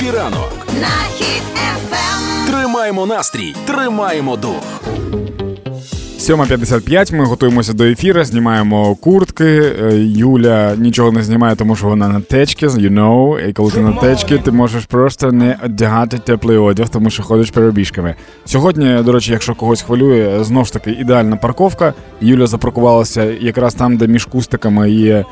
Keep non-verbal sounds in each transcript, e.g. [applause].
Хеппі ранок на хід ефем. Тримаємо настрій, тримаємо дух. 7.55, Ми готуємося до ефіру, знімаємо куртки. Е, Юля нічого не знімає, тому що вона на течці, you know. І коли ти на течці, ти можеш просто не одягати теплий одяг, тому що ходиш перебіжками. Сьогодні, до речі, якщо когось хвилює, знову ж таки ідеальна парковка. Юля запаркувалася якраз там, де між кустиками є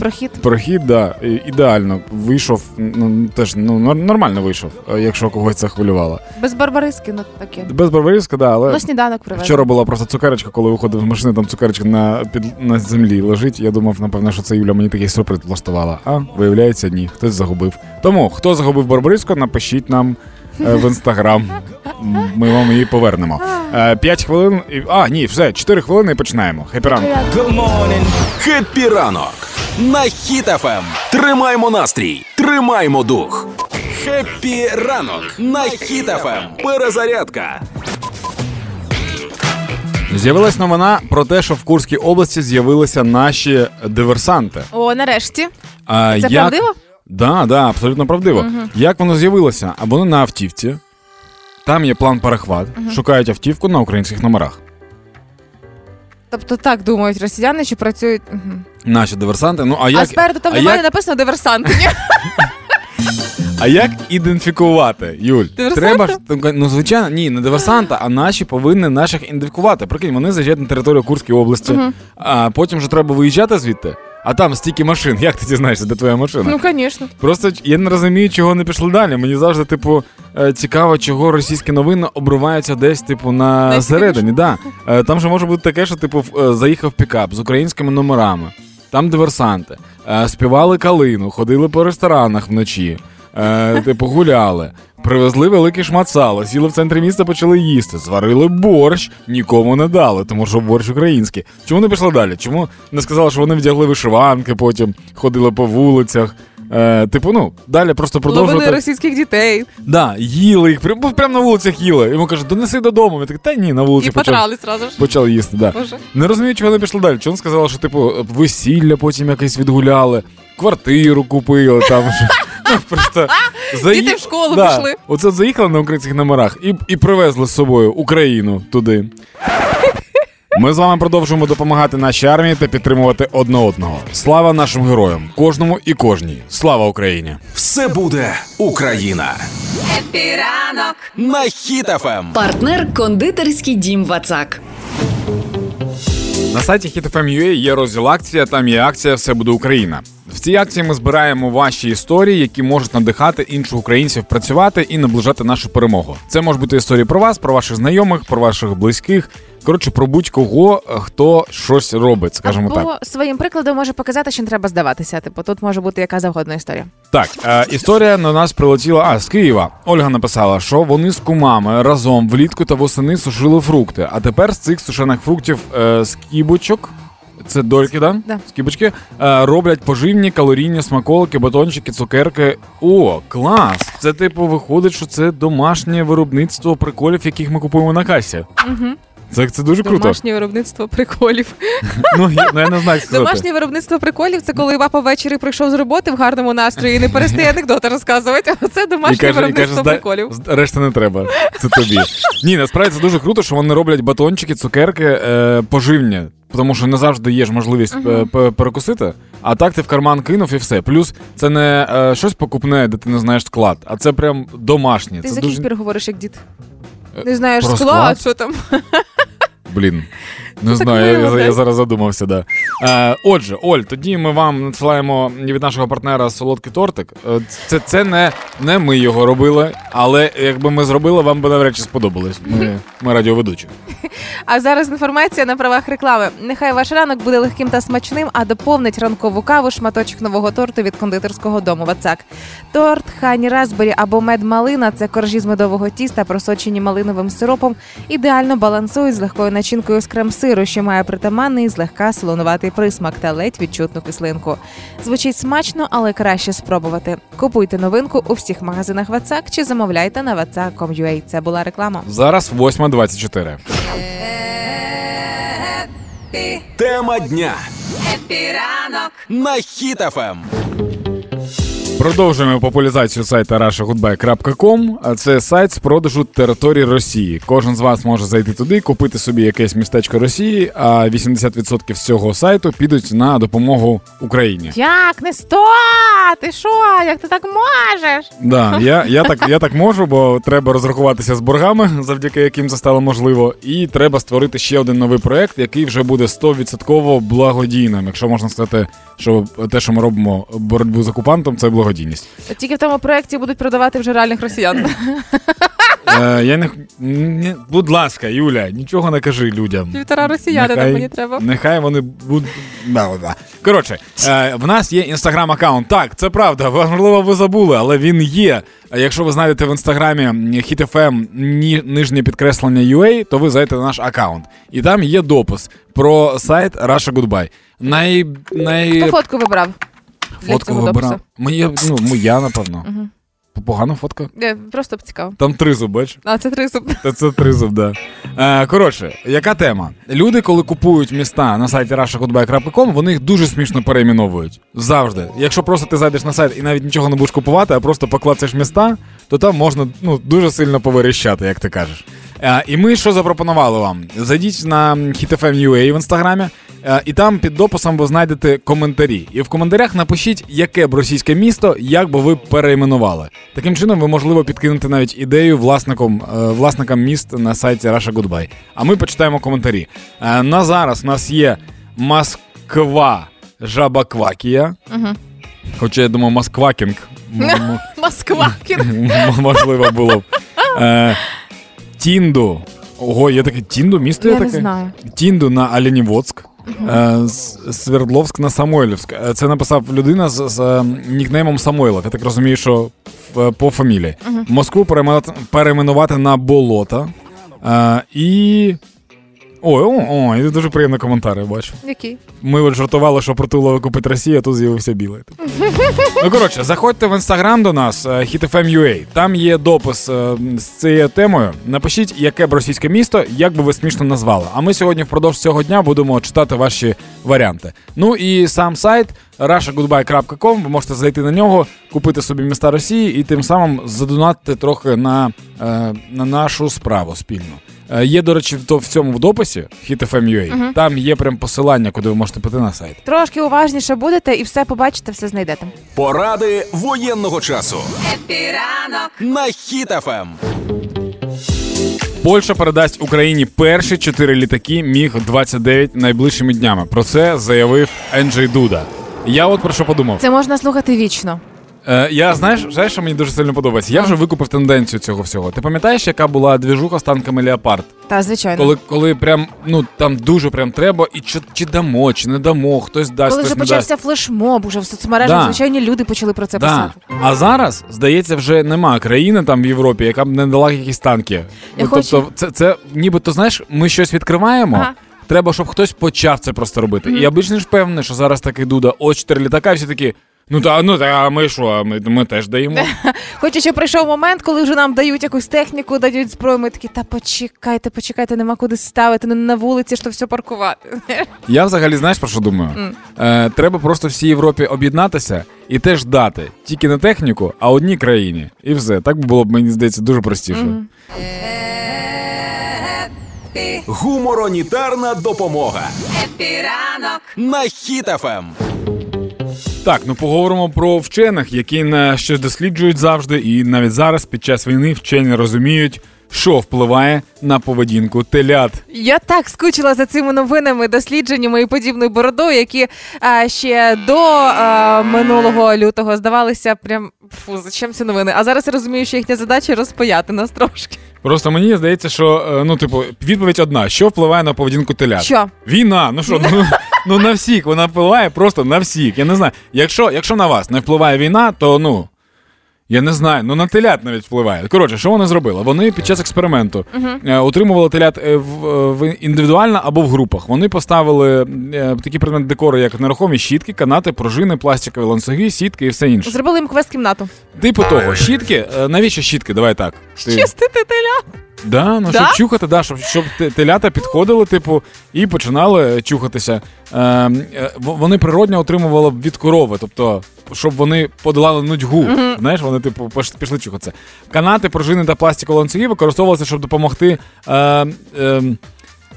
прохід, прохід, да, ідеально вийшов. Ну теж ну нормально вийшов, е, якщо когось це хвилювало. Без барбариски, ну таке. Без барбариски, да, але ну, сніданок привезли. Вчора була просто цукерочка, коли виходив з машини, там цукерочка на під на землі лежить. Я думав, напевно, що це Юля мені такий сюрприз влаштувала. А виявляється, ні, хтось загубив. Тому хто загубив барбариску, напишіть нам е, в інстаграм. Ми вам її повернемо. П'ять хвилин. А, ні, все, чотири хвилини і починаємо. Хеппі ранок. Хеппі ранок на Хіт-ФМ. Тримаємо настрій, тримаємо дух. Хеппі ранок на Хіт-ФМ. Перезарядка. З'явилась новина про те, що в Курській області з'явилися наші диверсанти. О, нарешті. А, Це як... правдиво? Да, да, абсолютно правдиво. Угу. Як воно з'явилося? А вони на автівці. Там є план перехват, угу. шукають автівку на українських номерах. Тобто так думають росіяни, чи працюють угу. наші диверсанти. Ну а як а спереду там немає як... написано диверсанти. [laughs] А як ідентифікувати, Юль? Треба ж ну звичайно, ні, не диверсанта, а наші повинні наших ідентифікувати. Прикинь, вони заїжджають на територію Курської області, uh а потім вже треба виїжджати звідти. А там стільки машин. Як ти дізнаєшся, де твоя машина? Ну, звісно. Просто я не розумію, чого не пішли далі. Мені завжди, типу, е, цікаво, чого російські новини обриваються десь, типу, на середині. Да. Е, там же може бути таке, що типу е, заїхав пікап з українськими номерами, там диверсанти, співали калину, ходили по ресторанах вночі типу, гуляли. Привезли великий шмат сала, сіли в центрі міста, почали їсти, зварили борщ, нікому не дали, тому що борщ український. Чому не пішли далі? Чому не сказали, що вони вдягли вишиванки, потім ходили по вулицях? Е, Типу, ну, далі просто продовжувати. Ловили російських дітей. Да, їли їх, прямо прям на вулицях їли. Йому кажуть, донеси додому. Він такий, та ні, на вулиці І потрали зразу ж. почали їсти. Да. Боже. Не розумію, чого не пішли далі. Чому сказали, що типу весілля потім якесь відгуляли, квартиру купили там. [laughs] [laughs] Просто заї... Діти в школу да. пішли. Оце заїхали на українських номерах і і привезли з собою Україну туди. Ми з вами продовжуємо допомагати нашій армії та підтримувати одне одного. Слава нашим героям, кожному і кожній. Слава Україні! Все буде Україна! Хеппі ранок на Хіт-ФМ. Партнер кондитерський дім Вацак. На сайті HitFM.ua є розділ акція. Там є акція Все буде Україна. В цій акції ми збираємо ваші історії, які можуть надихати інших українців працювати і наближати нашу перемогу. Це може бути історії про вас, про ваших знайомих, про ваших близьких. Коротше, про будь-кого, хто щось робить, скажімо Або так. своїм прикладом може показати, що не треба здаватися. Типу, тут може бути яка завгодна історія. Так, е, історія на нас прилетіла. А з Києва Ольга написала, що вони з кумами разом влітку та восени сушили фрукти. А тепер з цих сушених фруктів е, з кібочок це дольки, да? Да. Скібочки. Е, роблять поживні, калорійні смаколики, батончики, цукерки. О, клас! Це типу виходить, що це домашнє виробництво приколів, яких ми купуємо на касі. Угу. Це це дуже круто. Домашнє виробництво приколів. Ну я, ну, я не знаю, сказати. Домашнє виробництво приколів це коли папа ввечері прийшов з роботи в гарному настрої і не перестає [laughs] анекдоти розказувати. Це домашнє і каже, виробництво і каже, приколів. Решта не треба. Це тобі. Ні, насправді це дуже круто, що вони роблять батончики, цукерки е, поживні. Тому що не завжди є ж можливість uh-huh. перекусити, а так ти в карман кинув і все. Плюс це не е, щось покупне, де ти не знаєш склад, а це прям домашнє. Ти це за дуже... яких говориш, як дід? Е, не знаєш склад, склад, що там. Блін. Не знаю, я, я зараз задумався, да. Е, Отже, Оль, тоді ми вам надсилаємо від нашого партнера солодкий тортик. Е, це це не не ми його робили, але якби ми зробили, вам би навряд чи сподобалось. Ми ми радіоведучі. А зараз інформація на правах реклами. Нехай ваш ранок буде легким та смачним, а доповнить ранкову каву шматочок нового торту від кондитерського дому Вацак. Торт, хані Разбері або мед малина це коржі з медового тіста, просочені малиновим сиропом, ідеально балансують з легкою начинкою з крем-сиру сиру, що має притаманний злегка солонуватий присмак та ледь відчутну кислинку. Звучить смачно, але краще спробувати. Купуйте новинку у всіх магазинах Вацак чи замовляйте на vatsak.com.ua. Це була реклама. Зараз 8.24. Тема дня. Хеппі ранок на Хіт-ФМ. Продовжуємо популяризацію сайту russiagoodbye.com. А Це сайт з продажу території Росії. Кожен з вас може зайти туди, купити собі якесь містечко Росії, а 80% з цього сайту підуть на допомогу Україні. Як не сто? Ти що? Як ти так можеш? Да, я, я, так, я так можу, бо треба розрахуватися з боргами, завдяки яким це стало можливо. І треба створити ще один новий проект, який вже буде 100% благодійним. Якщо можна сказати, що те, що ми робимо боротьбу з окупантом, це благодійність. Тільки в тому проєкті будуть продавати вже реальних росіян. Е, я не, будь ласка, Юля, нічого не кажи людям. Півтора росіянина Нехай- мені треба. Нехай вони будуть. Да, да. Коротше, е, в нас є інстаграм-аккаунт. Так, це правда. Можливо, ви забули, але він є. А Якщо ви знайдете в інстаграмі HitFM ні, нижнє підкреслення UA, то ви зайдете на наш аккаунт. І там є допис про сайт Russia Goodbye. Най, най... Хто фотку вибрав? Фотку допису? Моє, ну, моя, напевно. Мгм. Погана фотка. Е, Просто цікаво. Там тризуб, бач. А, це три зуб. Та це тризуб, да. Е, коротше, яка тема? Люди, коли купують міста на сайті russiagoodbye.com, вони їх дуже смішно перейменовують. Завжди. Якщо просто ти зайдеш на сайт і навіть нічого не будеш купувати, а просто поклацаєш міста, то там можна ну, дуже сильно поверещати, як ти кажеш. Е, і ми що запропонували вам? Зайдіть на HitFM.ua в інстаграмі, і там під дописом ви знайдете коментарі. І в коментарях напишіть, яке б російське місто, як би ви перейменували. Таким чином, ви можливо підкинете навіть ідею власникам, е, власникам міст на сайті Russia Goodbye. А ми почитаємо коментарі. Е, На зараз у нас є Москва Жабаквакія. Угу. Хоча я думаю, Москвакінг. м- м- [laughs] Москва. М- Можливо, було б. Е, Тінду. Ого, є таке Тінду, місто є Я не таке? знаю. Тінду на Оленіводськ. Е, Свердловськ на Самойлівськ. Е, Це написав людина з, з е, нікнеймом Самойлов. Я так розумію, що по фамілії. Москву перейменувати, на болото. Е, і. Ой, о, о, і дуже приємний коментар, я бачу. Який? Ми от жартували, що притулова купить Росія, а тут з'явився білий. [laughs] ну коротше, заходьте в інстаграм до нас, е, hitfm.ua. Там є допис е, з цією темою. Напишіть, яке б російське місто, як би ви смішно назвали. А ми сьогодні впродовж цього дня будемо читати ваші варіанти. Ну і сам сайт russiagoodbye.com, ви можете зайти на нього, купити собі міста Росії і тим самим задонатити трохи на, е, на нашу справу спільно. Е, Є, до речі, то- в цьому в дописі hitfm.ua, там є прям посилання, куди ви можете піти на сайт. Трошки уважніше будете і все побачите, все знайдете. Поради воєнного часу. На Ем. Хіт-ФМ. Польща передасть Україні перші чотири літаки Міг 29 найближчими днями. Про це заявив Енджей Дуда. Я от про що подумав. Це можна слухати вічно. Е, я знаєш, знаєш, що мені дуже сильно подобається. Я вже викупив тенденцію цього всього. Ти пам'ятаєш, яка була двіжуха з танками Леопард? Та, звичайно. Коли, коли прям ну там дуже прям треба, і чи, чи дамо, чи не дамо, хтось дасть, Коли хтось вже не дасть. почався флешмоб, уже в соцмережах Да. звичайні люди почали про це Да. писати. А зараз, здається, вже нема країни там в Європі, яка б не дала якісь танки. Я ну, хочу- Тобто, це, це нібито, знаєш, ми щось відкриваємо. Ага. Треба, щоб хтось почав це просто робити. І я більш ніж впевнений, що зараз такий дуда, о, чотири літака, і всі такі. Ну та ну та а ми що? а Ми, ми теж даємо. [laughs] Хочу, щоб прийшов момент, коли вже нам дають якусь техніку, дають зброю. Ми такі, та почекайте, почекайте, нема куди ставити, не на вулиці, що все паркувати. [laughs] Я взагалі знаєш про що думаю? Е, треба просто всій Європі об'єднатися і теж дати тільки не техніку, а одній країні. І все. Так би було б, мені здається, дуже простіше. Гуморонітарна допомога. На Ем. Так, ну поговоримо про вчених, які на щось досліджують завжди, і навіть зараз, під час війни, вчені розуміють, що впливає на поведінку телят. Я так скучила за цими новинами, дослідженнями і подібною бородою, які а, ще до а, минулого лютого здавалися прям фу, зачем ці новини? А зараз я розумію, що їхня задача розпаяти нас трошки. Просто мені здається, що е, ну, типу, відповідь одна: що впливає на поведінку телят? Що? Війна, ну що, ну, ну на всіх, вона впливає просто на всіх. Я не знаю. Якщо, якщо на вас не впливає війна, то ну. Я не знаю, ну на телят навіть впливає. Коротше, що вони зробили? Вони під час експерименту е, утримували телят е, в, е, в індивідуально або в групах. Вони поставили такі предмети декору, як нерухомі щітки, канати, пружини, пластикові ланцюги, сітки і все інше. Зробили їм квест-кімнату. Типу того, щітки, навіщо щітки? Давай так. Ти- Чистити теля. Да, ну Да? щоб чухати, да, щоб, щоб телята підходили, типу, і починали чухатися. Е, е, вони природньо отримували від корови. Тобто щоб вони подолали нудьгу. Знаєш, вони типу пішли чухатися. Канати, пружини та пластикові ланцюги використовувалися, щоб допомогти, е, е,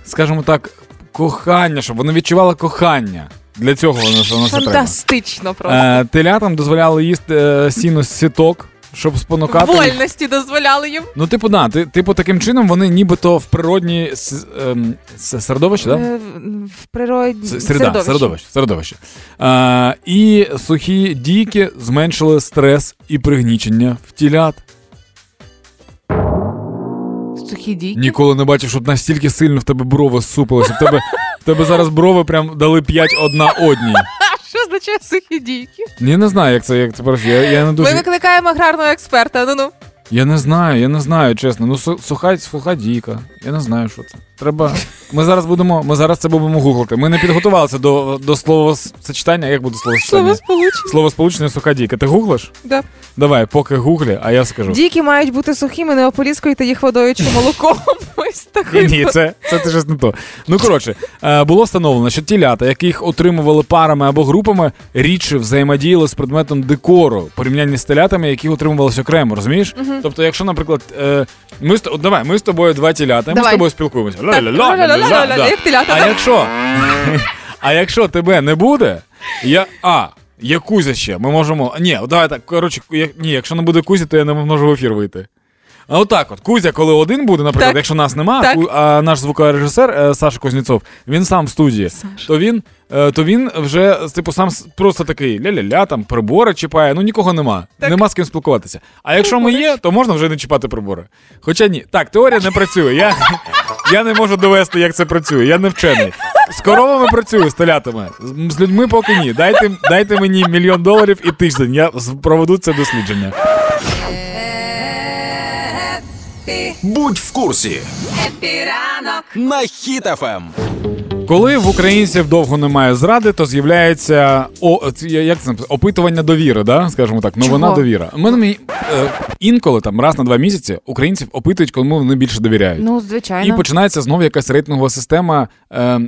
скажімо так, кохання, щоб вони відчували кохання. Для цього воно воно все треба. Фантастично просто. Е, телятам дозволяли їсти е, сіно з сіток, щоб спонукати. їх. Вольності дозволяли їм. Ну, типу, да, ти, типу, таким чином вони нібито в природній с, ем, с- середовищі, да? Е, В природі С- Середа, середовище. середовище. Е, і сухі дійки зменшили стрес і пригнічення в тілят. Сухі дійки. Ніколи не бачив, щоб настільки сильно в тебе брови супилися. В тебе, в тебе зараз брови прям дали п'ять одна одній. Означає сухі дійки? Ні, не знаю, як це, як це просто. Я, я не дуже. Ми викликаємо аграрного експерта. Ну ну. Я не знаю, я не знаю, чесно. Ну, суха, суха дійка. Я не знаю, що це. Треба. Ми зараз будемо, ми зараз це будемо гуглити. Ми не підготувалися до, до словосочетання. Як буде словосочетання? Слово сполучення. Словосполучення суха дійка. Ти гуглиш? Да. Давай, поки гуглі, а я скажу. Дійки мають бути сухими, не ополіскуйте їх водою чи молоком. [laughs] Ось Ні, такий. ні, це, це ти щось не то. Ну коротше, е, було встановлено, що тілята, яких отримували парами або групами, рідше взаємодіяли з предметом декору порівнянні з телятами, які отримувалися окремо, розумієш? Тобто, якщо, наприклад, е, ми з, давай, ми з тобою два тілята, ми з тобою спілкуємося. А якщо, а якщо тебе не буде, я. А, є Кузя ще, ми можемо. Ні, давай так, коротше, ні, якщо не буде Кузі, то я не можу в ефір вийти. А отак от, Кузя, коли один буде, наприклад, Так. якщо нас нема, Так. А наш звукорежисер е, Саша Кузнєцов, він сам в студії, то він, то він вже типу сам просто такий ля-ля-ля, там прибори чіпає, ну нікого нема. Так. Нема з ким спілкуватися. А якщо ми є, то можна вже не чіпати прибори. Хоча ні, так, теорія не працює. Я, я не можу довести, як це працює. Я не вчений. З коровами працюю, з телятами. З, людьми поки ні. Дайте, дайте мені мільйон доларів і тиждень. Я проведу це дослідження. Будь в курсі. Хеппі ранок. На Ем. Хіт-ФМ. Коли в українців довго немає зради, то з'являється о, як це опитування довіри, да? скажімо так, новина Чого? довіра. Мене е, інколи там раз на два місяці українців опитують, кому вони більше довіряють. Ну, І починається знову якась рейтингова система е,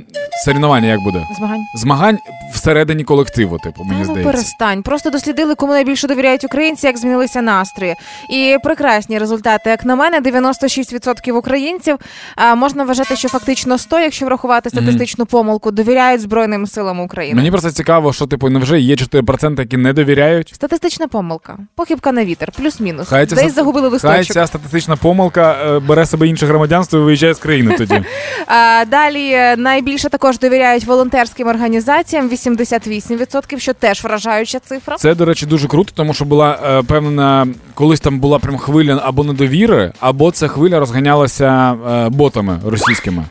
соревнування, як буде? Змагань. Змагань всередині колективу, типу, мені Та ну здається. перестань. Просто дослідили, кому найбільше довіряють українці, як змінилися настрої. І прекрасні результати. Як на мене, 96% українців а, можна вважати, що фактично 100, якщо врахувати статистичну помилку, довіряють Збройним силам України. Мені просто цікаво, що типу невже є 4%, які не довіряють. Статистична помилка. Похибка на вітер, плюс-мінус. Хай ця Десь загубили Хай листочок. ця статистична помилка е, бере себе інше громадянство і виїжджає з країни [laughs] тоді. А, далі е, найбільше також довіряють волонтерським організаціям 88%, що теж вражаюча цифра. Це, до речі, дуже круто, тому що була е, певна, колись там була прям хвиля або недовіри, або ця хвиля розганялася ботами російськими.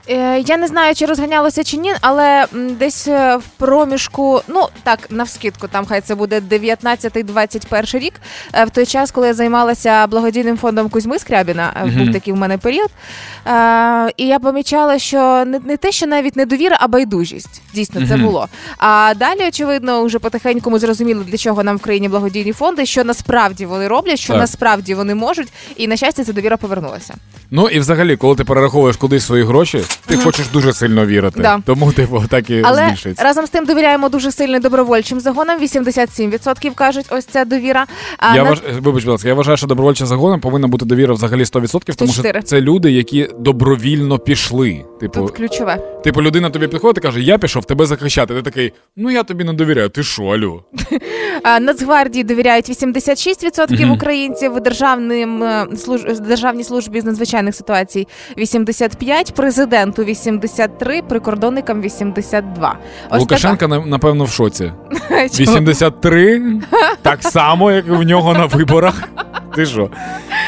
Я не знаю, чи розганялося чи ні, але десь е, в проміжку, ну так, навскидку, там хай це буде 19-21 рік. е, В той час, коли я займалася благодійним фондом Кузьми Скрябіна, е, був такий в мене період. І я помічала, що не, не те, що навіть недовіра, а байдужість. Дійсно, це Мгм. було. А далі, очевидно, вже потихеньку ми зрозуміли, для чого нам в країні благодійні фонди, що насправді вони роблять, що Так. насправді вони можуть, і на щастя, ця довіра повернулася. Ну і взагалі, коли ти перераховуєш кудись свої гроші, ти хочеш дуже сильно вірити. Да. Тому типу так і Але збільшується. разом з тим довіряємо дуже сильно добровольчим загонам. 87% кажуть, ось ця довіра. А Я на- вваж... Вибач, будь ласка, я вважаю, що добровольчим загоном повинна бути довіра взагалі 100%, тому що це люди, які добровільно пішли. Типу, Тут ключове. типу, людина тобі підходить і каже, я пішов тебе захищати. Ти такий, ну я тобі не довіряю. Ти що, алю? [laughs] Нацгвардії довіряють 86% Мгм. українців, державним е, служ... державній службі з надзвичайних ситуацій 85%, президенту 83%, прикордонникам 82%. Ось Лукашенка на- напевно в шоці. [laughs] 83, так само, як і в нього на виборах. Ти що?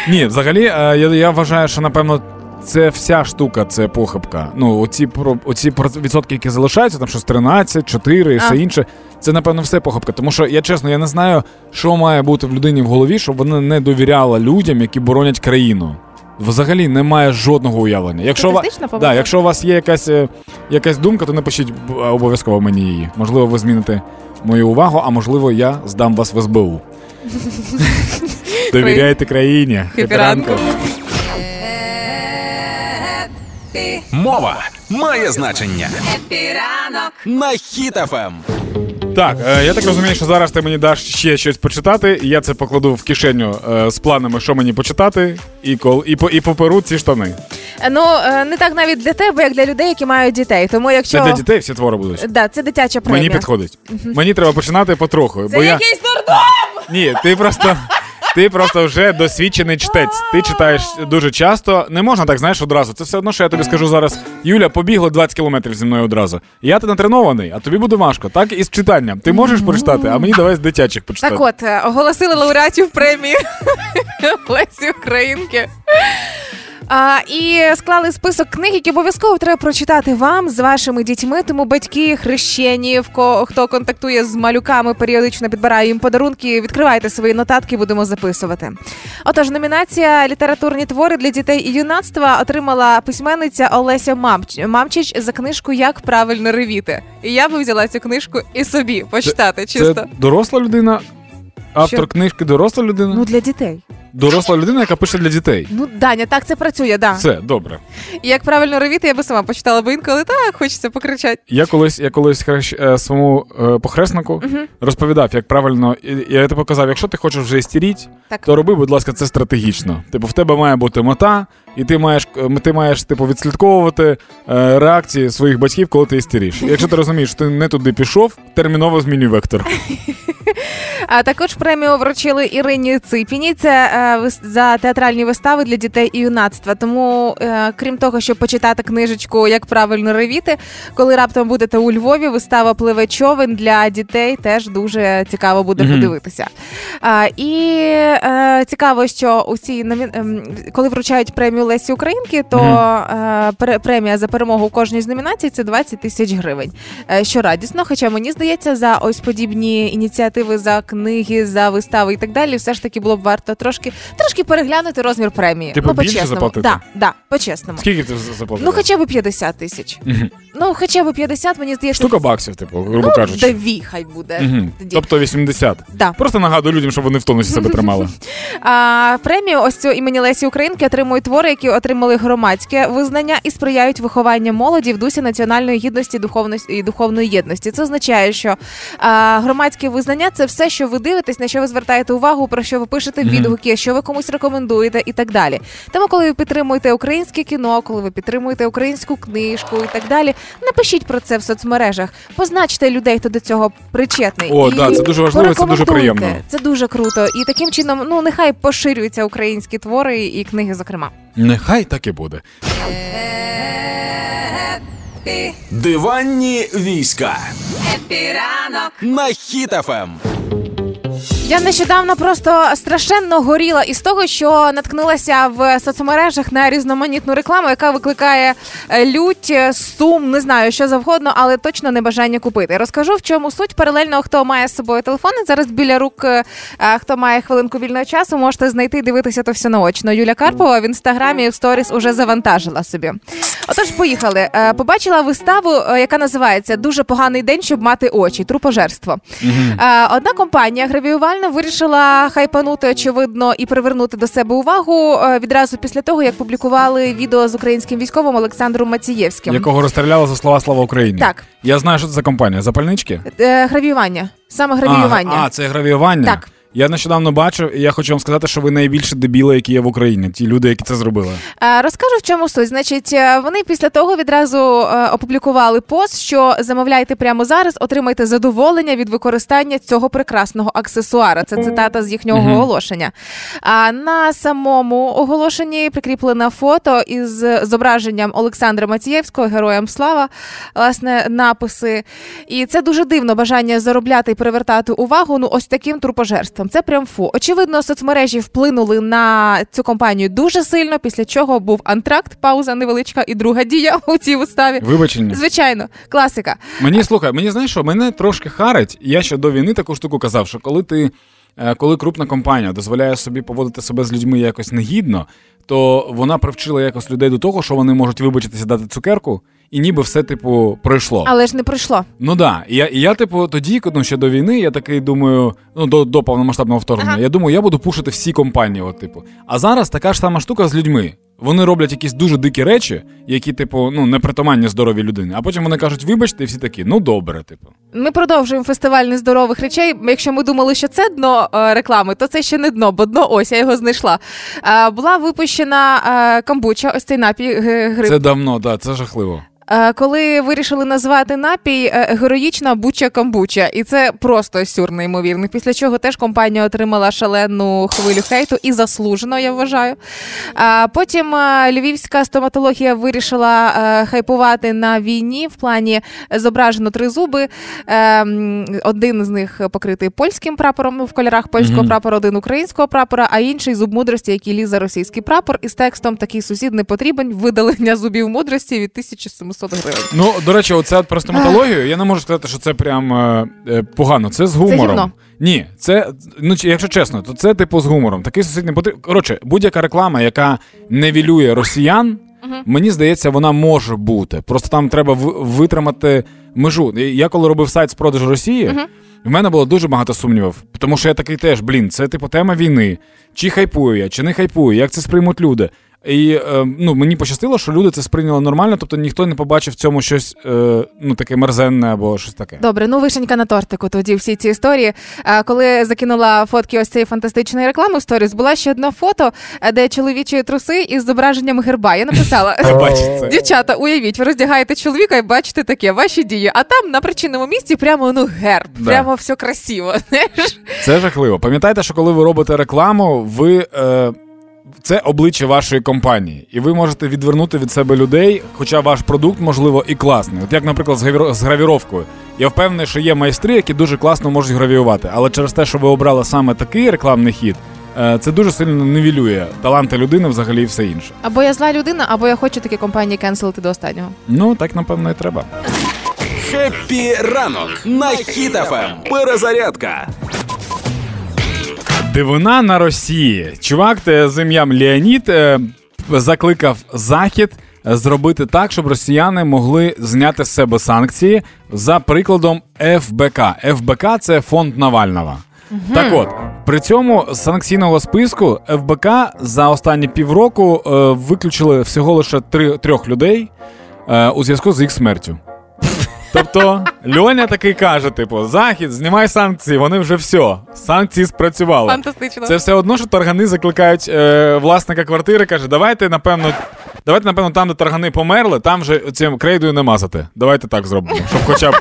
Ні, взагалі, е, я, я вважаю, що напевно. Це вся штука, це похибка. Ну, оці, оці відсотки, які залишаються, там щось 13, 4 і все інше. Це, напевно, все похибка. Тому що я чесно, я не знаю, що має бути в людині в голові, щоб вона не довіряла людям, які боронять країну. Взагалі немає жодного уявлення. Якщо, ва... Да, якщо у вас є якась, е, якась думка, то напишіть б- обов'язково мені її. Можливо, ви зміните мою увагу, а можливо, я здам вас в СБУ. Довіряйте країні. Хеппі ранку. Мова має значення. Хеппі ранок. На Ем. Хіт-ФМ. Так, е, я так розумію, що зараз ти мені даш ще щось почитати, і я це покладу в кишеню е, з планами, що мені почитати, і кол і, по, і поперу ці штани. Е, Ну не так навіть для тебе, як для людей, які мають дітей. Тому якщо Це для дітей всі твори будуть. Да, це дитяча премія. Мені підходить. Мені треба починати потроху. Це бо я... якийсь дурдом! Ні, ти просто. Ти просто вже досвідчений чтець. Ти читаєш дуже часто. Не можна так, знаєш, одразу. Це все одно, що я тобі скажу зараз. Юля, побігла 20 кілометрів зі мною одразу. Я ти натренований, а тобі буде важко. Так і з читанням. Ти можеш прочитати, а мені давай з дитячих почитати. Так от, е, оголосили лауреатів премії [laughs] Лесі Українки. А, і склали список книг, які обов'язково треба прочитати вам з вашими дітьми. Тому батьки, хрещені, хто контактує з малюками, періодично підбирає їм подарунки. Відкривайте свої нотатки, будемо записувати. Отож, номінація літературні твори для дітей і юнацтва отримала письменниця Олеся Мамч- Мамчич за книжку Як правильно ревіти. І я би взяла цю книжку і собі почитати. чисто Це доросла людина, автор Що? книжки доросла людина. ну для дітей. Доросла людина, яка пише для дітей. Ну, Даня, так це працює, да. Все, добре. І як правильно ровіти, я би сама почитала, бо інколи так хочеться покричати. Я колись, я колись хрещ, е, своєму е, похреснику розповідав, як правильно. і- Я тобі показав, якщо ти хочеш вже істеріть, Так. то роби, будь ласка, це стратегічно. Типу, в тебе має бути мета, і ти маєш е, ти маєш типу відслідковувати е, реакції своїх батьків, коли ти істеріш. Якщо ти розумієш, що ти не туди пішов, терміново змінюй вектор. [laughs] А також премію вручили Ірині Ципіні. Це е, за театральні вистави для дітей і юнацтва. Тому, е, крім того, щоб почитати книжечку Як правильно ревіти, коли раптом будете у Львові, вистава пливе човен для дітей теж дуже цікаво буде Мгм. подивитися. І е, цікаво, що у цій номі... ем, коли вручають премію Лесі Українки, то е, пре- премія за перемогу у кожній з номінацій це 20 тисяч гривень. Е, що радісно. Хоча мені здається, за ось подібні ініціативи, за книги, за вистави і так далі, все ж таки було б варто трошки трошки переглянути розмір премії. Типу, ну, більше заплатити? Да, да, по-чесному. Скільки ти заплатив? Ну, хоча б 50 тисяч. Ну, хоча б 50, мені здається. Штука баксів, типу, грубо ну, кажучи. Дві хай буде. Тоді. Тобто 80. Да. Просто нагадую людям, щоб вони в тонусі себе тримали. [laughs] А, премію ось цю імені Лесі Українки отримують твори, які отримали громадське визнання і сприяють вихованню молоді в дусі національної гідності духовності і духовної єдності. Це означає, що а, громадське визнання це все, що ви дивитесь, на що ви звертаєте увагу, про що ви пишете відгуки, що ви комусь рекомендуєте і так далі. Тому, коли ви підтримуєте українське кіно, коли ви підтримуєте українську книжку і так далі, напишіть про це в соцмережах, позначте людей, хто до цього причетний. О, І да, це дуже важливо, це дуже приємно. Це дуже круто. І таким чином, ну нехай поширюються українські твори і книги, зокрема. Нехай так і буде. Диванні війська епіранок. на Ем. Я нещодавно просто страшенно горіла із того, що наткнулася в соцмережах на різноманітну рекламу, яка викликає е, лють, е, сум, не знаю, що завгодно, але точно не бажання купити. Розкажу, в чому суть. Паралельно, хто має з собою телефони, зараз біля рук, е, хто має хвилинку вільного часу, можете знайти і дивитися то все наочно. Юля Карпова в інстаграмі в сторіс уже завантажила собі. Отож, поїхали. Е, Побачила виставу, е, яка називається Дуже поганий день, щоб мати очі. Трупожерство. Е, Одна компанія гравіювальна вирішила хайпанути, очевидно, і привернути до себе увагу е, відразу після того, як публікували відео з українським військовим Олександром Мацієвським. Якого розстріляли за слова Слава Україні. Так. Я знаю, що це за компанія. Запальнички? Е, Гравіювання. Саме гравіювання. А, а, це гравіювання? Так. Я нещодавно бачив, і я хочу вам сказати, що ви найбільші дебіли, які є в Україні. Ті люди, які це зробили. Е, Розкажу, в чому суть. Значить, е, вони після того відразу е, опублікували пост, що замовляйте прямо зараз, отримайте задоволення від використання цього прекрасного аксесуара. Це цитата з їхнього Мгм. оголошення. А на самому оголошенні прикріплене фото із зображенням Олександра Мацієвського, героям слава, власне, написи. І це дуже дивно бажання заробляти і привертати увагу. Ну, ось таким трупожерством. Це прям фу. Очевидно, соцмережі вплинули на цю компанію дуже сильно, після чого був антракт, пауза невеличка і друга дія у цій виставі. Вибачення. Звичайно, класика. Мені слухай, мені знаєш, що мене трошки харить. Я ще до війни таку штуку казав, що коли ти. Е, Коли крупна компанія дозволяє собі поводити себе з людьми якось негідно, то вона привчила якось людей до того, що вони можуть вибачитися дати цукерку, і ніби все, типу, пройшло. Але ж не пройшло. Ну да, і я, і я, типу, тоді, ну ще до війни, я такий думаю, ну до, до повномасштабного вторгнення, Ага. я думаю, я буду пушити всі компанії, от, типу. А зараз така ж сама штука з людьми. Вони роблять якісь дуже дикі речі, які, типу, ну, непритаманні здоровій людини. А потім вони кажуть, вибачте, і всі такі, ну добре, типу. Ми продовжуємо фестиваль нездорових речей. Якщо ми думали, що це дно е, реклами, то це ще не дно, бо дно ось я його знайшла. Е, була випущена е, камбуча, ось цей напій гриб. Це давно, так, це жахливо. Е, коли вирішили назвати напій е, героїчна буча камбуча, і це просто сюр неймовірний. Після чого теж компанія отримала шалену хвилю хейту і заслужено, я вважаю. А потім е, львівська стоматологія вирішила хайпувати на війні в плані зображено три зуби. Один з них покритий польським прапором в кольорах польського Мгм. прапора, один українського прапора, а інший зуб мудрості, який ліз за російський прапор, із текстом такий сусід не потрібен. Видалення зубів мудрості від 1700 гривень. Ну, до речі, оце про стоматологію, я не можу сказати, що це прям е, е, погано. Це з гумором. гівно. Ні, це, ну, якщо чесно, то це типу з гумором. Такий сусід не потрібен. Коротше, будь-яка реклама, яка невілює росіян, мені здається, вона може бути. Просто там треба витримати межу. Я коли робив сайт з продажу Росії. В мене було дуже багато сумнівів, тому що я такий теж, блін, це типу тема війни. Чи хайпую я, чи не хайпую, як це сприймуть люди. І е, ну, мені пощастило, що люди це сприйняли нормально, тобто ніхто не побачив в цьому щось е, ну, таке мерзенне або щось таке. Добре, ну вишенька на тортику. Тоді всі ці історії. А, Коли закинула фотки ось цієї фантастичної реклами в сторіс, була ще одна фото, е, де чоловічі труси із зображенням герба. Я написала. [laughs] Дівчата, уявіть, ви роздягаєте чоловіка і бачите таке, ваші дії. А там на причинному місці прямо ну герб, Да. прямо все красиво. [laughs] Знаєш? Це жахливо. Пам'ятайте, що коли ви робите рекламу, ви. Е, це обличчя вашої компанії, і ви можете відвернути від себе людей, хоча ваш продукт, можливо, і класний. От як, наприклад, з, гравіровкою. Я впевнений, що є майстри, які дуже класно можуть гравіювати. Але через те, що ви обрали саме такий рекламний хід, е, це дуже сильно нівелює таланти людини взагалі і все інше. Або я зла людина, або я хочу такі компанії кенселити до останнього. Ну, так напевно і треба. Хеппі ранок на Хіт-ФМ. Перезарядка. Дивина на Росії. Чувак те з ім'ям Леонід е, закликав Захід е, зробити так, щоб росіяни могли зняти з себе санкції за прикладом ФБК. ФБК це фонд Навального. Так от, при цьому з санкційного списку ФБК за останні півроку е, виключили всього лише три, трьох людей е, у зв'язку з їх смертю. Тобто Льоня такий каже: типу, Захід, знімай санкції, вони вже все. Санкції спрацювали. Фантастично. Це все одно, що таргани закликають е, власника квартири, каже, давайте, напевно, давайте, напевно, там, де таргани померли, там вже цим крейдою не мазати. Давайте так зробимо. Щоб хоча б,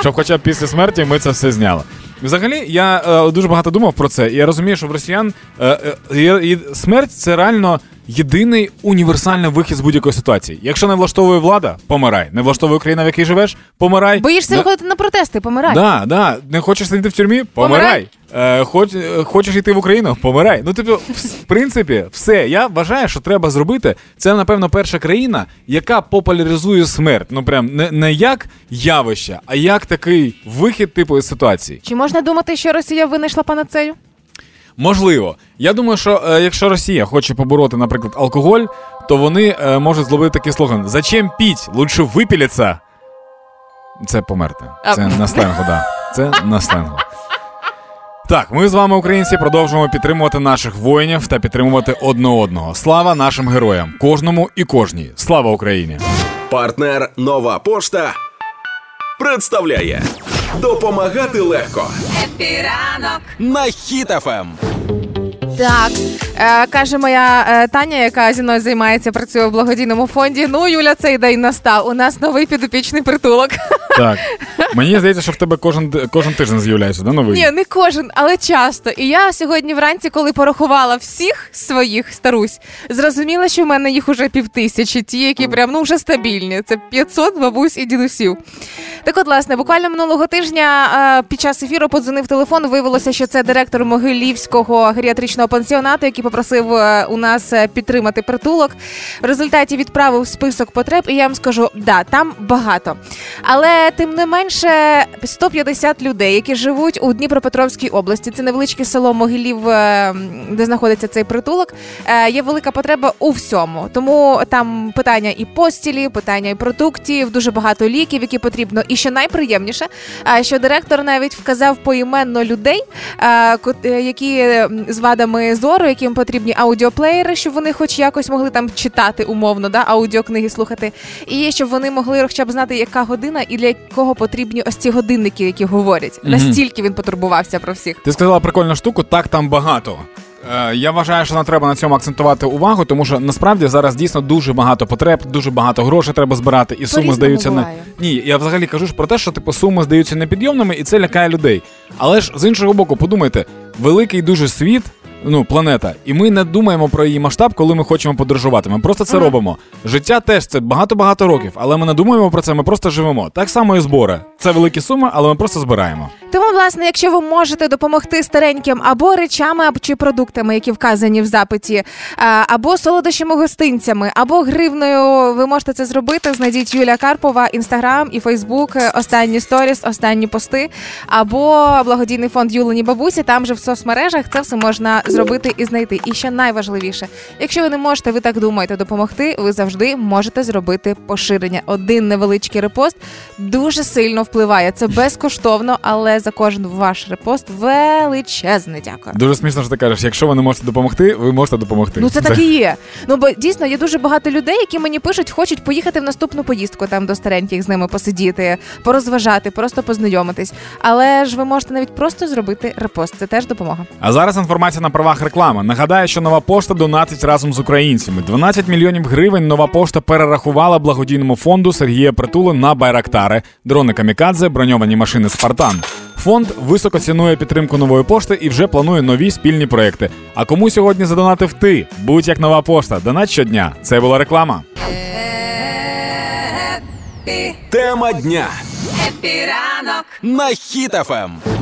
щоб хоча б після смерті ми це все зняли. Взагалі, я е, дуже багато думав про це, і я розумію, що в росіян е, е, смерть це реально єдиний універсальний вихід з будь-якої ситуації. Якщо не влаштовує влада, помирай. Не влаштовує країна, в якій живеш, помирай. Боїшся Не- виходити на протести, помирай. Да, да. Не хочеш сидіти в тюрмі? Помирай. Е, хоч, е, хочеш йти в Україну? Помирай. Ну, типу, в в принципі, все. Я вважаю, що треба зробити. Це, напевно, перша країна, яка популяризує смерть. Ну, прям не, не як явище, а як такий вихід, типу, із ситуації. Чи можна думати, що Росія винайшла панацею? Можливо. Я думаю, що е, якщо Росія хоче побороти, наприклад, алкоголь, то вони е, можуть зловити такий слоган: Зачем піть? Лучше випіліться. Це померти. А. Це на сленгу, да. Це на сленгу. Так, ми з вами, українці, продовжуємо підтримувати наших воїнів та підтримувати одне одного. Слава нашим героям, кожному і кожній. Слава Україні! Партнер Нова пошта представляє Допомагати легко Хеппі ранок. на Хіт-ФМ. Так, е, каже моя е, Таня, яка зі мною займається, працює в благодійному фонді. Ну, Юля, цей день настав. У нас новий підопічний притулок. Так. [laughs] Мені здається, що в тебе кожен, кожен тиждень з'являється, да, новий? Ні, не кожен, але часто. І я сьогодні вранці, коли порахувала всіх своїх старусь, зрозуміла, що в мене їх уже півтисячі, ті, які прям ну вже стабільні. Це 500 бабусь і дідусів. Так от, власне, буквально минулого тижня е, під час ефіру подзвонив телефон. Виявилося, що це директор Могилівського геріатричного пансіонату, який попросив е, у нас е, підтримати притулок. В результаті відправив список потреб, і я вам скажу, да, там багато. Але тим не менше 150 людей, які живуть у Дніпропетровській області. Це невеличке село Могилів, е, де знаходиться цей притулок. Є велика потреба у всьому. Тому там питання і постілі, питання і продуктів, дуже багато ліків, які потрібно. І що найприємніше, що директор навіть вказав поіменно людей, які з вадами зору, яким потрібні аудіоплеєри, щоб вони хоч якось могли там читати умовно, да, аудіокниги слухати, і щоб вони могли хоча б знати, яка година і для якого потрібні ось ці годинники, які говорять. Мгм. Настільки він потурбувався про всіх. Ти сказала прикольну штуку, так там багато. Е, Я вважаю, що нам треба на цьому акцентувати увагу, тому що насправді зараз дійсно дуже багато потреб, дуже багато грошей треба збирати, і суми По-різному здаються не ні. Я взагалі кажу ж про те, що типу суми здаються непідйомними, і це лякає людей. Але ж з іншого боку, подумайте, великий дуже світ. Ну, планета, і ми не думаємо про її масштаб, коли ми хочемо подорожувати. Ми просто це робимо. Життя теж це багато-багато років, але ми не думаємо про це. Ми просто живемо. Так само і збори. Це великі суми, але ми просто збираємо. Тому, власне, якщо ви можете допомогти стареньким або речами, чи продуктами, які вказані в запиті, або солодощами гостинцями, або гривною, ви можете це зробити. Знайдіть Юлія Карпова, інстаграм і Фейсбук, е, останні сторіс, останні пости, або благодійний фонд Юлені Бабусі. Там же в соцмережах це все можна зробити і знайти. І ще найважливіше, якщо ви не можете, ви так думаєте допомогти, ви завжди можете зробити поширення. Один невеличкий репост дуже сильно впливає. Це безкоштовно, але за кожен ваш репост величезне дякую. Дуже смішно, що ти кажеш, якщо ви не можете допомогти, ви можете допомогти. Ну це так і є. Ну бо дійсно є дуже багато людей, які мені пишуть, хочуть поїхати в наступну поїздку там до стареньких з ними посидіти, порозважати, просто познайомитись. Але ж ви можете навіть просто зробити репост. Це теж допомога. А зараз інформація на правах реклами. Нагадаю, що нова пошта донатить разом з українцями. 12 мільйонів гривень нова пошта перерахувала благодійному фонду Сергія Притули на байрактари, дрони камікадзе, броньовані машини Спартан. Фонд високо цінує підтримку нової пошти і вже планує нові спільні проекти. А кому сьогодні задонатив ти? Будь як нова пошта. Донат щодня. Це була реклама. Хеппі, Тема дня Хеппі ранок. на Ем.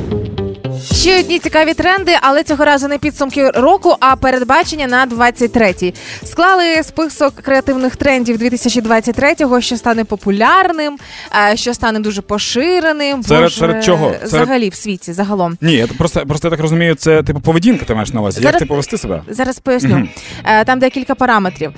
Ще одні цікаві тренди, але цього разу не підсумки року, а передбачення на 23-й. Склали список креативних трендів 2023-го, що стане популярним, е, що стане дуже поширеним. Серед- Боже, серед чого? Серед- Взагалі в світі, загалом. Ні, я просто, просто я так розумію, це типу поведінка, ти маєш на увазі. Як ти повести себе? Зараз поясню. Е, Там декілька параметрів.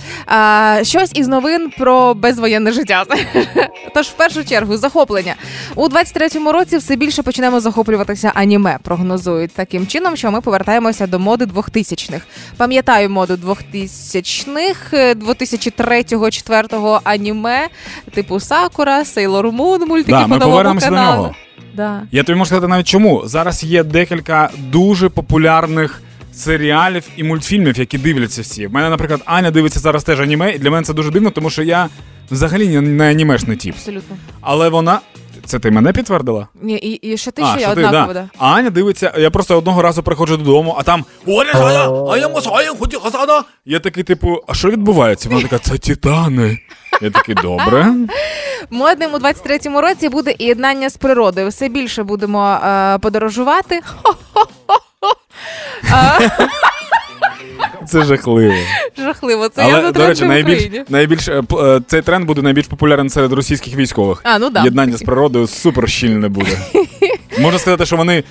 Е, Щось із новин про безвоєнне життя. [laughs] Тож, в першу чергу, захоплення. У 23-му році все більше почнемо захоплюватися аніме. Прогнозують таким чином, що ми повертаємося до моди 2000-х. Пам'ятаю моду 2000-х, 2003-2004 аніме, типу Сакура, Сейлор Мун, мультики Да, по ми новому повернемося до нього. Да. Я тобі можу сказати навіть чому. Зараз є декілька дуже популярних серіалів і мультфільмів, які дивляться всі. У мене, наприклад, Аня дивиться зараз теж аніме, і для мене це дуже дивно, тому що я взагалі не, не анімешний тіп. Абсолютно. Але вона. Це ти мене підтвердила? Ні, і, і що ти а, ще ти, однаково, да. да. А Аня дивиться, я просто одного разу приходжу додому, а там Оля а я. Я такий, типу, а що відбувається? Вона така, це титани. Я такий, добре. Модним у 23-му році буде і єднання з природою. Все більше будемо е, подорожувати. [laughs] А, Це жахливо. жахливо, це Але, до речі, найбільш, найбільш е, е, цей тренд буде найбільш популярен серед російських військових. А, ну да. Єднання з природою супер щільне буде. [laughs] Можна сказати, що вони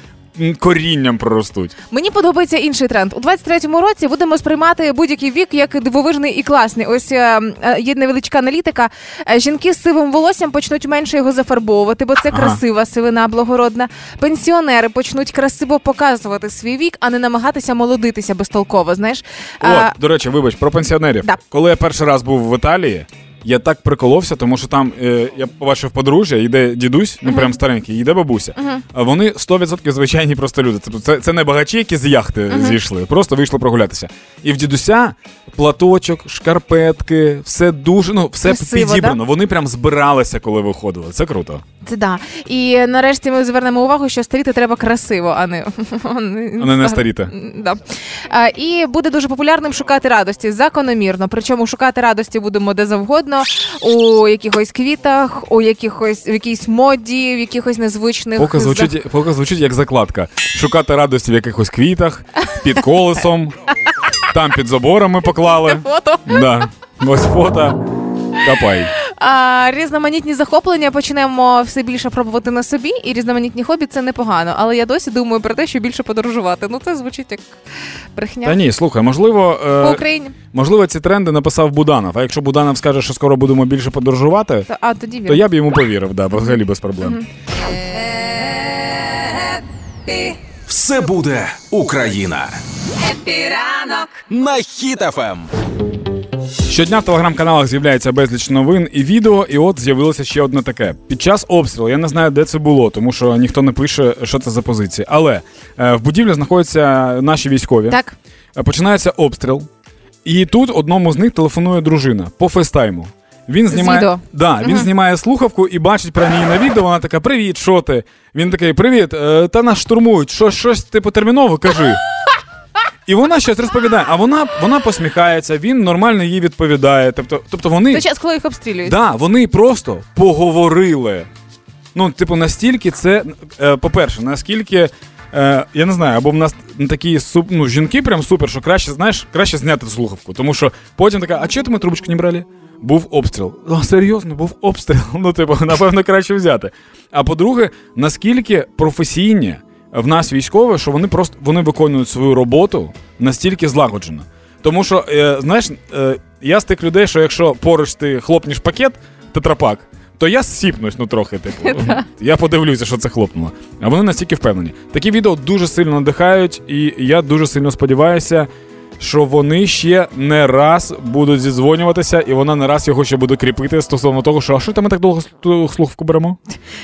корінням проростуть. Мені подобається інший тренд. У 23-му році будемо сприймати будь-який вік як дивовижний і класний. Ось е, е, є невеличка аналітика. Е, Жінки з сивим волоссям почнуть менше його зафарбовувати, бо це Ага. красива сивина благородна. Пенсіонери почнуть красиво показувати свій вік, а не намагатися молодитися безтолково. Знаєш, От, до речі, вибач, про пенсіонерів. Да. Коли я перший раз був в Італії, я так приколовся, тому що там е, я побачив подружжя, йде дідусь, ну прям старенький, йде бабуся. А вони 100% звичайні просто люди. Тобто це, це не багачі, які з яхти зійшли, просто вийшли прогулятися. І в дідуся платочок, шкарпетки, все дуже, ну, все Красиво, підібрано. Вони прям збиралися, коли виходили. Це круто. Це да. І нарешті ми звернемо увагу, що старіти треба красиво, а не, [laughs] А не не старіти. Да. А, і буде дуже популярним шукати радості закономірно. Причому шукати радості будемо де завгодно, у якихось квітах, у якихось в якійсь моді, в якихось незвичних Поки звучить, поки звучить як закладка. Шукати радості в якихось квітах, під колесом, там під заборами поклали. фото. Да. Ось фото. Капай. А, різноманітні захоплення почнемо все більше пробувати на собі, і різноманітні хобі це непогано. Але я досі думаю про те, що більше подорожувати. Ну це звучить як брехня Та ні, слухай, можливо, по е, Україні. можливо, ці тренди написав Буданов. А якщо Буданов скаже, що скоро будемо більше подорожувати, То, а тоді то я б йому повірив, да, взагалі без проблем. Все буде Україна. Хеппі ранок. на Хіт-ФМ. Щодня в телеграм-каналах з'являється безліч новин і відео, і от з'явилося ще одне таке. Під час обстрілу я не знаю, де це було, тому що ніхто не пише, що це за позиції. Але е, в будівлі знаходяться наші військові. Так. Е, Починається обстріл, і тут одному з них телефонує дружина по фейстайму. Він знімає, да, він знімає слухавку і бачить прямо її на відео. Вона така: Привіт, що ти? Він такий: Привіт, е, та нас штурмують. Що, щось типу терміново кажи. І вона щось розповідає, а вона, вона посміхається, він нормально їй відповідає. Тобто, тобто вони, Той час, коли їх обстрілюють. да, вони просто поговорили. Ну, типу, настільки це, е, по-перше, наскільки. Е, я не знаю, або в нас такі суп, ну, жінки прям супер, що краще, знаєш, краще зняти слухавку. Тому що потім така, а чого ми трубочку не брали? Був обстріл. О, серйозно, був обстріл. [laughs] Ну, типу, напевно, краще взяти. А по-друге, наскільки професійні в нас військове, що вони просто вони виконують свою роботу настільки злагоджено. Тому що, е, знаєш, е, я з тих людей, що якщо поруч ти хлопнеш пакет, тетрапак, то я сіпнусь, ну трохи, типу. [laughs] я подивлюся, що це хлопнуло. А вони настільки впевнені. Такі відео дуже сильно надихають, і я дуже сильно сподіваюся, що вони ще не раз будуть зідзвонюватися, і вона не раз його ще буде кріпити стосовно того, що а що там ми так довго слухавку беремо?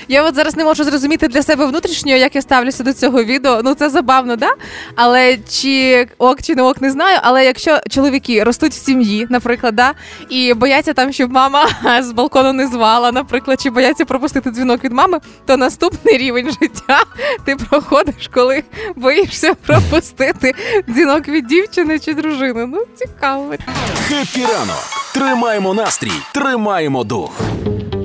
Я от зараз не можу зрозуміти для себе внутрішньо, як я ставлюся до цього відео. Ну це забавно, да? Але чи ок, чи не ок, не знаю. Але якщо чоловіки ростуть в сім'ї, наприклад, да, і бояться там, щоб мама [laughs] з балкону не звала, наприклад, чи бояться пропустити дзвінок від мами, то наступний рівень життя [laughs] ти проходиш, коли боїшся [laughs] пропустити дзвінок від дівчини чи дружини. Ну, цікаво. Хеппі ранок. Тримаємо настрій, тримаємо дух.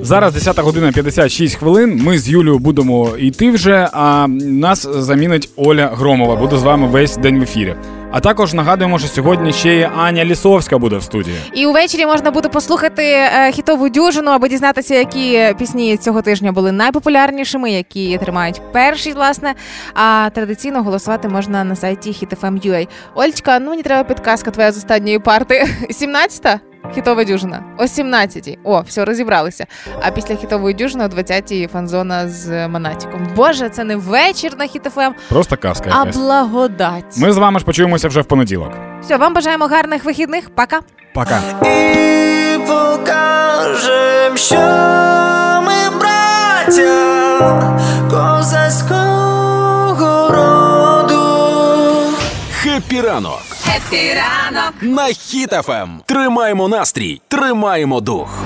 Зараз 10 година 56 хвилин. Ми з Юлією будемо йти вже, а нас замінить Оля Громова. Буде з вами весь день в ефірі. А також нагадуємо, що сьогодні ще й Аня Лісовська буде в студії. І увечері можна буде послухати е, хітову дюжину, аби дізнатися, які пісні цього тижня були найпопулярнішими, які тримають перші, власне. А традиційно голосувати можна на сайті hitfm.ua. Олечка, ну мені треба підказка твоя з останньої парти. [laughs] 17-та? Хітова дюжина. О 17-й. О, все, розібралися. А після хітової дюжини о 20-й фанзона з Монатіком. Боже, це не вечір на хітофем, Просто казка а якась. благодать. Ми з вами ж почуємося вже в понеділок. Все, вам бажаємо гарних вихідних. Пока. Пока. І покажем, що ми браття козацького роду. Хеппі ранок Хеппі ранок. на Хіт-ФМ. Тримаємо настрій, тримаємо дух.